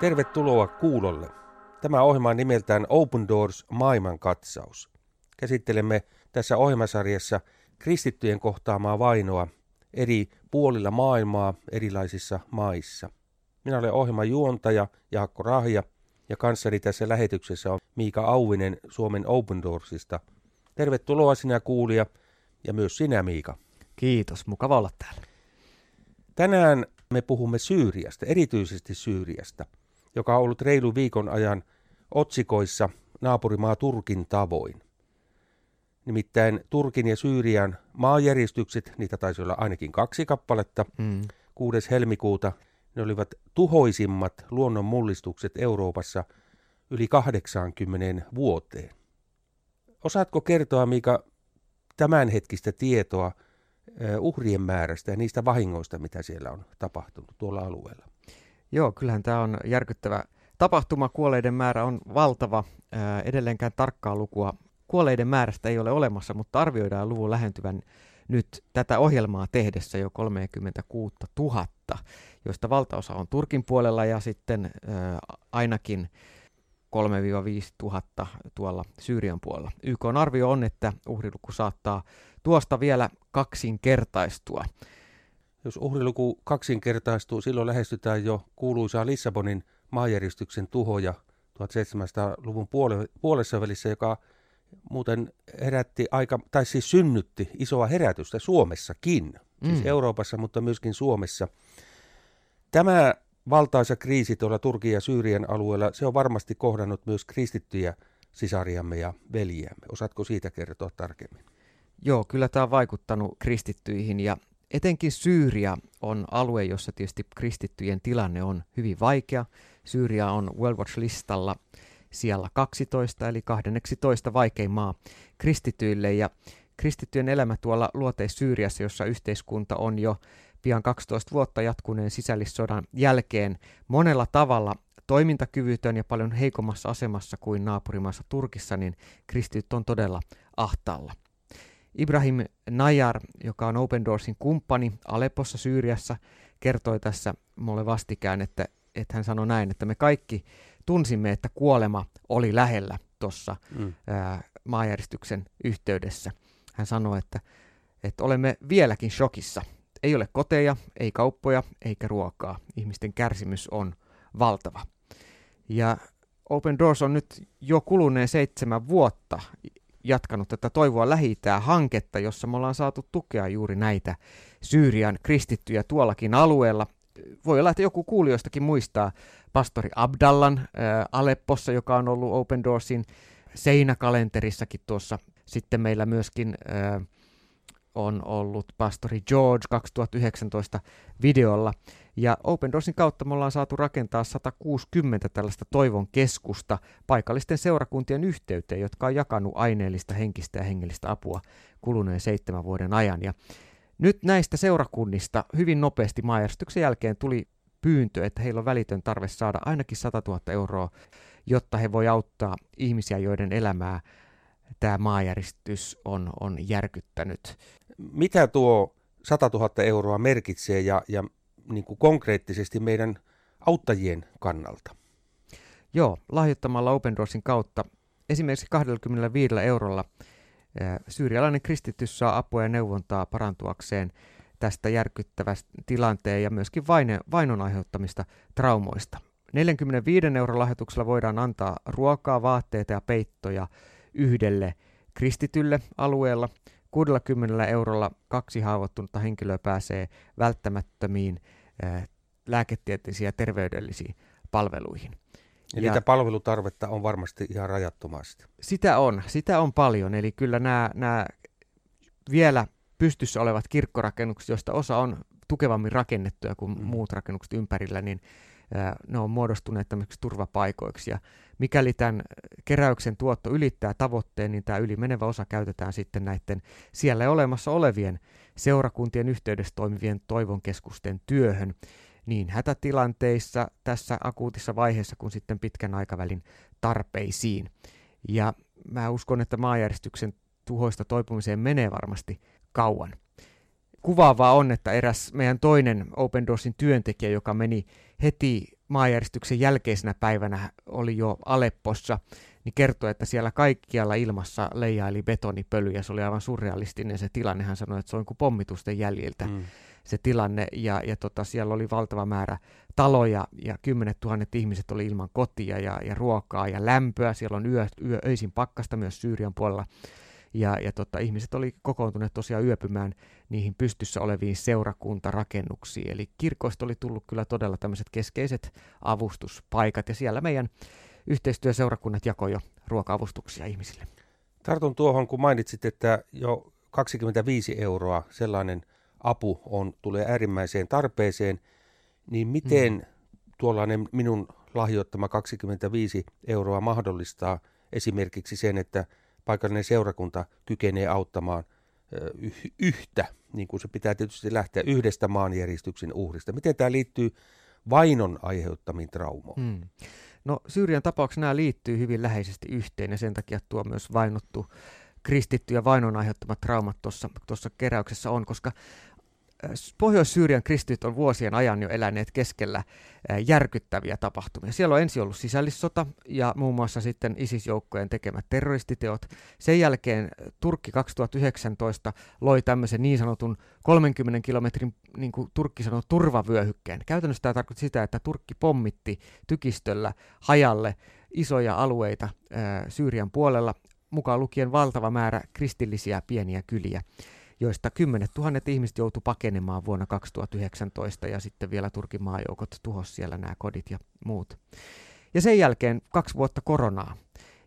Tervetuloa kuulolle. Tämä ohjelma on nimeltään Open Doors maailmankatsaus. Käsittelemme tässä ohjelmasarjassa kristittyjen kohtaamaa vainoa eri puolilla maailmaa erilaisissa maissa. Minä olen ohjelman juontaja Jaakko Rahja ja kanssani tässä lähetyksessä on Miika Auvinen Suomen Open Doorsista. Tervetuloa sinä kuulija ja myös sinä Miika. Kiitos, mukava olla täällä. Tänään me puhumme Syyriasta, erityisesti Syyriasta, joka on ollut reilu viikon ajan otsikoissa naapurimaa Turkin tavoin. Nimittäin Turkin ja Syyrian maanjäristykset, niitä taisi olla ainakin kaksi kappaletta, mm. 6. helmikuuta, ne olivat tuhoisimmat luonnonmullistukset Euroopassa yli 80 vuoteen. Osaatko kertoa, mikä tämänhetkistä tietoa uhrien määrästä ja niistä vahingoista, mitä siellä on tapahtunut tuolla alueella? Joo, kyllähän tämä on järkyttävä tapahtuma. Kuolleiden määrä on valtava. Edelleenkään tarkkaa lukua kuolleiden määrästä ei ole olemassa, mutta arvioidaan luvun lähentyvän nyt tätä ohjelmaa tehdessä jo 36 000, joista valtaosa on Turkin puolella ja sitten ainakin 3-5 tuhatta tuolla Syyrian puolella. YK on arvio on, että uhriluku saattaa tuosta vielä kaksinkertaistua. Jos uhriluku kaksinkertaistuu, silloin lähestytään jo kuuluisaa Lissabonin maanjäristyksen tuhoja 1700-luvun puolessa välissä, joka muuten herätti aika, tai siis synnytti isoa herätystä Suomessakin, siis mm. siis Euroopassa, mutta myöskin Suomessa. Tämä valtaisa kriisi tuolla Turkin ja Syyrien alueella, se on varmasti kohdannut myös kristittyjä sisariamme ja veljiämme. Osaatko siitä kertoa tarkemmin? Joo, kyllä tämä on vaikuttanut kristittyihin ja etenkin Syyria on alue, jossa tietysti kristittyjen tilanne on hyvin vaikea. Syyria on World Watch-listalla siellä 12, eli 12 vaikein maa kristityille. Ja kristittyjen elämä tuolla luoteis-Syyriassa, jossa yhteiskunta on jo pian 12 vuotta jatkuneen sisällissodan jälkeen monella tavalla toimintakyvytön ja paljon heikommassa asemassa kuin naapurimaassa Turkissa, niin kristityt on todella ahtaalla. Ibrahim Najar, joka on Open Doorsin kumppani Aleppossa Syyriassa, kertoi tässä mulle vastikään, että, että hän sanoi näin, että me kaikki tunsimme, että kuolema oli lähellä tuossa mm. maanjäristyksen yhteydessä. Hän sanoi, että, että olemme vieläkin shokissa. Ei ole koteja, ei kauppoja, eikä ruokaa. Ihmisten kärsimys on valtava. Ja Open Doors on nyt jo kuluneen seitsemän vuotta jatkanut tätä Toivoa lähi hanketta, jossa me ollaan saatu tukea juuri näitä Syyrian kristittyjä tuollakin alueella. Voi olla, että joku kuulijoistakin muistaa pastori Abdallan äh, Aleppossa, joka on ollut Open Doorsin seinäkalenterissakin tuossa. Sitten meillä myöskin äh, on ollut pastori George 2019 videolla. Ja Open Doorsin kautta me ollaan saatu rakentaa 160 tällaista toivon keskusta paikallisten seurakuntien yhteyteen, jotka on jakanut aineellista, henkistä ja hengellistä apua kuluneen seitsemän vuoden ajan. Ja nyt näistä seurakunnista hyvin nopeasti maajärjestyksen jälkeen tuli pyyntö, että heillä on välitön tarve saada ainakin 100 000 euroa, jotta he voi auttaa ihmisiä, joiden elämää tämä maajäristys on, on järkyttänyt. Mitä tuo 100 000 euroa merkitsee ja, ja niin kuin konkreettisesti meidän auttajien kannalta? Joo, lahjoittamalla Open Doorsin kautta esimerkiksi 25 eurolla syyrialainen kristitty saa apua ja neuvontaa parantuakseen tästä järkyttävästä tilanteen ja myöskin vaine, vainon aiheuttamista traumoista. 45 euron lahjoituksella voidaan antaa ruokaa, vaatteita ja peittoja yhdelle kristitylle alueella. 60 eurolla kaksi haavoittunutta henkilöä pääsee välttämättömiin lääketieteellisiin ja terveydellisiin palveluihin. Eli ja niitä palvelutarvetta on varmasti ihan rajattomasti. Sitä on, sitä on paljon. Eli kyllä nämä, nämä vielä pystyssä olevat kirkkorakennukset, joista osa on tukevammin rakennettuja kuin mm. muut rakennukset ympärillä, niin ne on muodostuneet tämmöisiksi turvapaikoiksi. Ja mikäli tämän keräyksen tuotto ylittää tavoitteen, niin tämä ylimenevä osa käytetään sitten näiden siellä olemassa olevien seurakuntien yhteydessä toimivien toivonkeskusten työhön niin hätätilanteissa tässä akuutissa vaiheessa kuin sitten pitkän aikavälin tarpeisiin. Ja mä uskon, että maanjäristyksen tuhoista toipumiseen menee varmasti kauan. kuvaavaa on, että eräs meidän toinen Open Doorsin työntekijä, joka meni heti maanjäristyksen jälkeisenä päivänä, oli jo Aleppossa, niin kertoi, että siellä kaikkialla ilmassa leijaili betonipöly ja se oli aivan surrealistinen se tilanne. Hän sanoi, että se on kuin pommitusten jäljiltä mm. se tilanne ja, ja tota, siellä oli valtava määrä taloja ja kymmenet tuhannet ihmiset oli ilman kotia ja, ja ruokaa ja lämpöä. Siellä on yö, yö, öisin pakkasta myös Syyrian puolella ja, ja tota, ihmiset oli kokoontuneet tosiaan yöpymään niihin pystyssä oleviin seurakuntarakennuksiin. Eli kirkoista oli tullut kyllä todella tämmöiset keskeiset avustuspaikat ja siellä meidän yhteistyöseurakunnat jakoi jo ruoka-avustuksia ihmisille. Tartun tuohon, kun mainitsit, että jo 25 euroa sellainen apu on, tulee äärimmäiseen tarpeeseen, niin miten mm. tuollainen minun lahjoittama 25 euroa mahdollistaa esimerkiksi sen, että paikallinen seurakunta kykenee auttamaan yhtä, niin kuin se pitää tietysti lähteä yhdestä maanjäristyksen uhrista. Miten tämä liittyy vainon aiheuttamiin traumoihin? Hmm. No Syyrian tapauksessa nämä liittyy hyvin läheisesti yhteen ja sen takia tuo myös vainottu kristitty ja vainon aiheuttamat traumat tuossa keräyksessä on, koska Pohjois-Syyrian kristityt on vuosien ajan jo eläneet keskellä järkyttäviä tapahtumia. Siellä on ensin ollut sisällissota ja muun muassa sitten ISIS-joukkojen tekemät terroristiteot. Sen jälkeen Turkki 2019 loi tämmöisen niin sanotun 30 kilometrin, niin kuin Turkki sanoo, turvavyöhykkeen. Käytännössä tämä tarkoittaa sitä, että Turkki pommitti tykistöllä hajalle isoja alueita ää, Syyrian puolella, mukaan lukien valtava määrä kristillisiä pieniä kyliä joista kymmenet tuhannet ihmiset joutu pakenemaan vuonna 2019 ja sitten vielä Turkin maajoukot tuhos siellä nämä kodit ja muut. Ja sen jälkeen kaksi vuotta koronaa.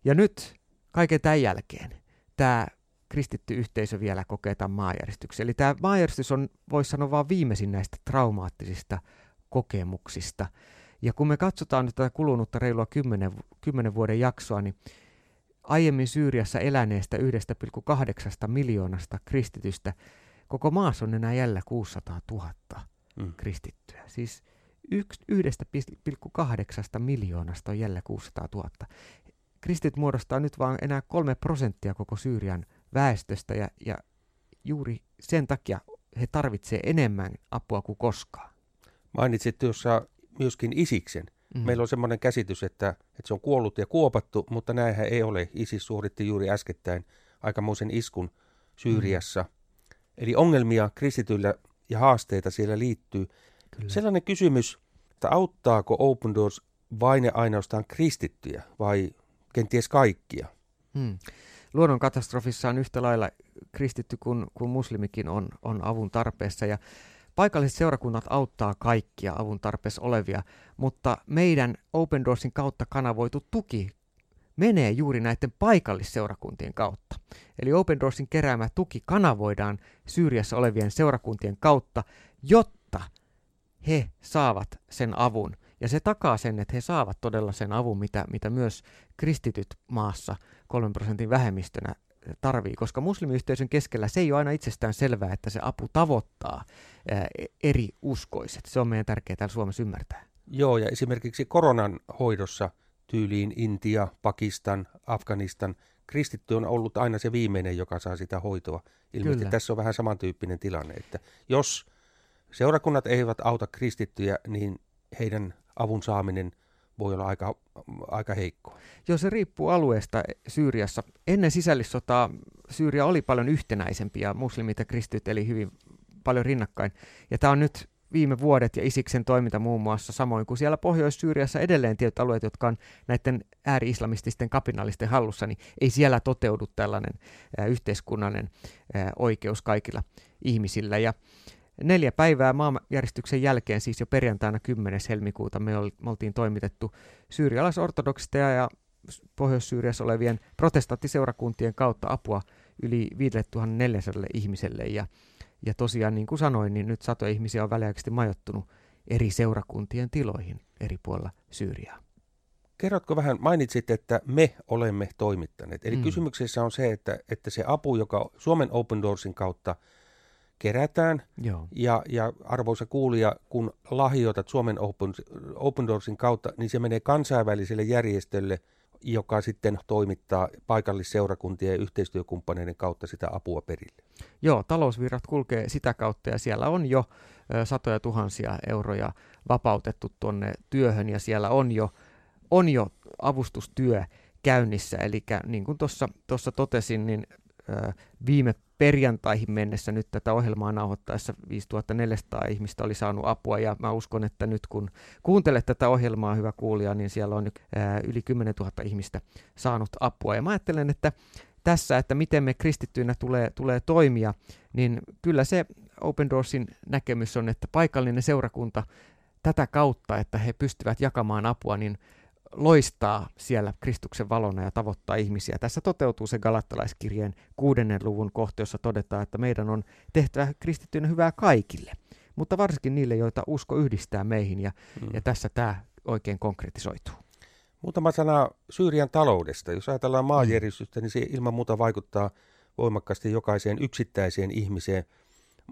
Ja nyt kaiken tämän jälkeen tämä kristitty yhteisö vielä kokee tämän maanjäristyksen. Eli tämä maanjäristys on, voisi sanoa, vain viimeisin näistä traumaattisista kokemuksista. Ja kun me katsotaan nyt tätä kulunutta reilua kymmenen, kymmenen vuoden jaksoa, niin aiemmin Syyriassa eläneestä 1,8 miljoonasta kristitystä koko maassa on enää jäljellä 600 000 mm. kristittyä. Siis 1,8 miljoonasta on jäljellä 600 000. Kristit muodostaa nyt vain enää kolme prosenttia koko Syyrian väestöstä ja, ja juuri sen takia he tarvitsevat enemmän apua kuin koskaan. Mainitsit tuossa myöskin Isiksen. Mm. Meillä on semmoinen käsitys, että, että se on kuollut ja kuopattu, mutta näinhän ei ole. ISIS suoritti juuri äskettäin aikamoisen iskun Syyriassa. Mm. Eli ongelmia kristityillä ja haasteita siellä liittyy. Kyllä. Sellainen kysymys, että auttaako Open Doors vain ja ainoastaan kristittyjä vai kenties kaikkia? Hmm. Luonnon katastrofissa on yhtä lailla kristitty kuin, kuin muslimikin on, on avun tarpeessa ja Paikalliset seurakunnat auttaa kaikkia avun tarpeessa olevia, mutta meidän Open Doorsin kautta kanavoitu tuki menee juuri näiden paikallisseurakuntien kautta. Eli Open Doorsin keräämä tuki kanavoidaan Syyriassa olevien seurakuntien kautta, jotta he saavat sen avun. Ja se takaa sen, että he saavat todella sen avun, mitä, mitä myös kristityt maassa kolmen prosentin vähemmistönä tarvii, koska muslimiyhteisön keskellä se ei ole aina itsestään selvää, että se apu tavoittaa ää, eri uskoiset. Se on meidän tärkeää täällä Suomessa ymmärtää. Joo, ja esimerkiksi koronan hoidossa tyyliin Intia, Pakistan, Afganistan, kristitty on ollut aina se viimeinen, joka saa sitä hoitoa. Ilmeisesti Kyllä. tässä on vähän samantyyppinen tilanne, että jos seurakunnat eivät auta kristittyjä, niin heidän avun saaminen voi olla aika, aika heikko. Joo, se riippuu alueesta Syyriassa. Ennen sisällissotaa Syyria oli paljon yhtenäisempi ja muslimit ja kristityt eli hyvin paljon rinnakkain. Ja tämä on nyt viime vuodet ja Isiksen toiminta muun muassa, samoin kuin siellä Pohjois-Syyriassa edelleen tietyt alueet, jotka on näiden ääri-islamististen kapinallisten hallussa, niin ei siellä toteudu tällainen yhteiskunnallinen oikeus kaikilla ihmisillä. Ja Neljä päivää maanjäristyksen jälkeen, siis jo perjantaina 10. helmikuuta, me, ol, me oltiin toimitettu syyrialaisortodoksista ja Pohjois-Syyriassa olevien protestanttiseurakuntien kautta apua yli 5400 ihmiselle. Ja, ja tosiaan, niin kuin sanoin, niin nyt satoja ihmisiä on väliaikaisesti majoittunut eri seurakuntien tiloihin eri puolilla Syyriaa. Kerrotko vähän, mainitsit, että me olemme toimittaneet. Eli mm. kysymyksessä on se, että, että se apu, joka Suomen Open Doorsin kautta – kerätään. Joo. Ja, ja arvoisa kuulija, kun lahjoitat Suomen Open, Open Doorsin kautta, niin se menee kansainväliselle järjestölle, joka sitten toimittaa paikallisseurakuntien ja yhteistyökumppaneiden kautta sitä apua perille. Joo, talousvirrat kulkee sitä kautta ja siellä on jo satoja tuhansia euroja vapautettu tuonne työhön ja siellä on jo, on jo avustustyö käynnissä. Eli niin kuin tuossa totesin, niin viime perjantaihin mennessä nyt tätä ohjelmaa nauhoittaessa 5400 ihmistä oli saanut apua ja mä uskon, että nyt kun kuuntelet tätä ohjelmaa, hyvä kuulija, niin siellä on yli 10 000 ihmistä saanut apua. Ja mä ajattelen, että tässä, että miten me kristittyinä tulee, tulee toimia, niin kyllä se Open Doorsin näkemys on, että paikallinen seurakunta tätä kautta, että he pystyvät jakamaan apua, niin loistaa siellä Kristuksen valona ja tavoittaa ihmisiä. Tässä toteutuu se galattalaiskirjeen kuudennen luvun kohta, jossa todetaan, että meidän on tehtävä kristittyinä hyvää kaikille, mutta varsinkin niille, joita usko yhdistää meihin, ja, mm. ja tässä tämä oikein konkretisoituu. Muutama sana Syyrian taloudesta. Jos ajatellaan maanjäristystä, niin se ilman muuta vaikuttaa voimakkaasti jokaiseen yksittäiseen ihmiseen.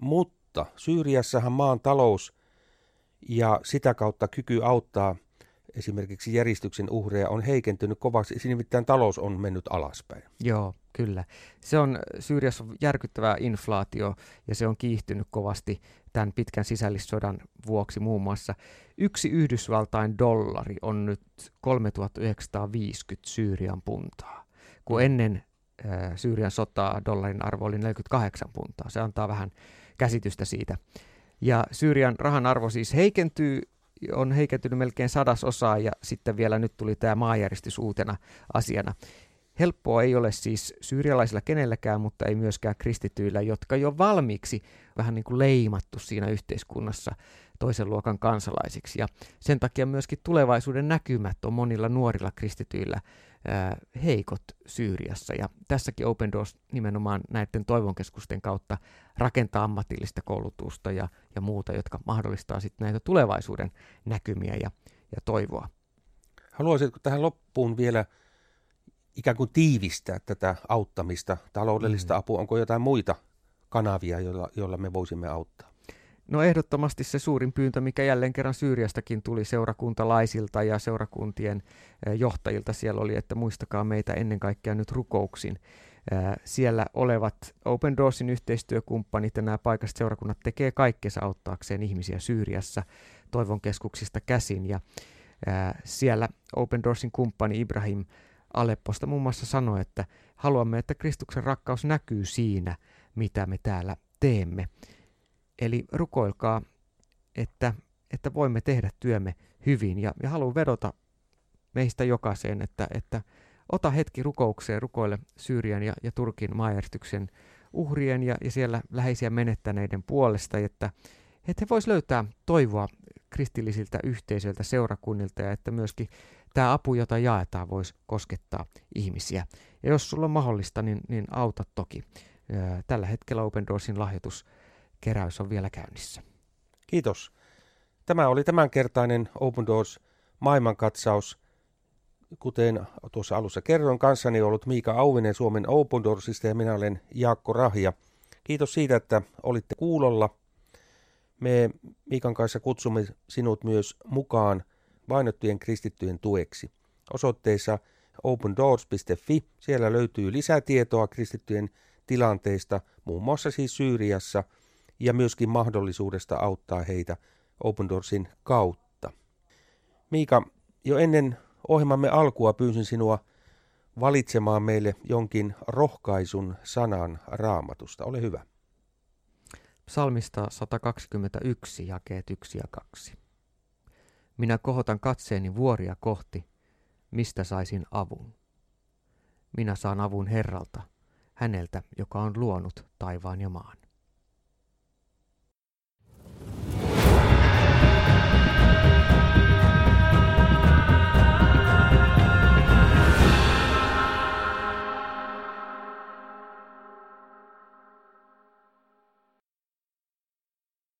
Mutta Syyriassahan maan talous ja sitä kautta kyky auttaa – esimerkiksi järjestyksen uhreja on heikentynyt kovaksi, nimittäin talous on mennyt alaspäin. Joo, kyllä. Se on Syyriassa järkyttävä inflaatio ja se on kiihtynyt kovasti tämän pitkän sisällissodan vuoksi muun muassa. Yksi Yhdysvaltain dollari on nyt 3950 Syyrian puntaa, kun mm. ennen äh, Syyrian sotaa dollarin arvo oli 48 puntaa. Se antaa vähän käsitystä siitä. Ja Syyrian rahan arvo siis heikentyy on heikentynyt melkein sadasosaa ja sitten vielä nyt tuli tämä maajärjestys uutena asiana. Helppoa ei ole siis syyrialaisilla kenelläkään, mutta ei myöskään kristityillä, jotka jo valmiiksi vähän niin kuin leimattu siinä yhteiskunnassa toisen luokan kansalaisiksi. Ja sen takia myöskin tulevaisuuden näkymät on monilla nuorilla kristityillä heikot Syyriassa. Ja tässäkin Open Doors nimenomaan näiden toivonkeskusten kautta rakentaa ammatillista koulutusta ja, ja muuta, jotka mahdollistaa sitten näitä tulevaisuuden näkymiä ja, ja toivoa. Haluaisitko tähän loppuun vielä ikään kuin tiivistää tätä auttamista, taloudellista mm. apua? Onko jotain muita kanavia, joilla, joilla me voisimme auttaa? No ehdottomasti se suurin pyyntö, mikä jälleen kerran Syyriastakin tuli seurakuntalaisilta ja seurakuntien johtajilta siellä oli, että muistakaa meitä ennen kaikkea nyt rukouksin. Siellä olevat Open Doorsin yhteistyökumppanit ja nämä paikalliset seurakunnat tekee kaikkensa auttaakseen ihmisiä Syyriassa toivon keskuksista käsin. Ja siellä Open Doorsin kumppani Ibrahim Alepposta muun muassa sanoi, että haluamme, että Kristuksen rakkaus näkyy siinä, mitä me täällä teemme. Eli rukoilkaa, että, että voimme tehdä työmme hyvin. Ja, ja haluan vedota meistä jokaiseen, että, että ota hetki rukoukseen, rukoile Syyrian ja, ja Turkin maajärjestyksen uhrien ja, ja siellä läheisiä menettäneiden puolesta, että, että he vois löytää toivoa kristillisiltä yhteisöiltä, seurakunnilta ja että myöskin tämä apu, jota jaetaan, voisi koskettaa ihmisiä. Ja jos sulla on mahdollista, niin, niin auta toki. Tällä hetkellä Open Doorsin lahjoitus keräys on vielä käynnissä. Kiitos. Tämä oli tämänkertainen Open Doors maailmankatsaus. Kuten tuossa alussa kerroin, kanssani ollut Miika Auvinen Suomen Open Doorsista ja minä olen Jaakko Rahja. Kiitos siitä, että olitte kuulolla. Me Miikan kanssa kutsumme sinut myös mukaan vainottujen kristittyjen tueksi. Osoitteessa opendoors.fi siellä löytyy lisätietoa kristittyjen tilanteista, muun muassa siis Syyriassa – ja myöskin mahdollisuudesta auttaa heitä Open Doorsin kautta. Miika, jo ennen ohjelmamme alkua pyysin sinua valitsemaan meille jonkin rohkaisun sanan raamatusta. Ole hyvä. Psalmista 121, jakeet 1 ja 2. Minä kohotan katseeni vuoria kohti, mistä saisin avun. Minä saan avun Herralta, häneltä, joka on luonut taivaan ja maan.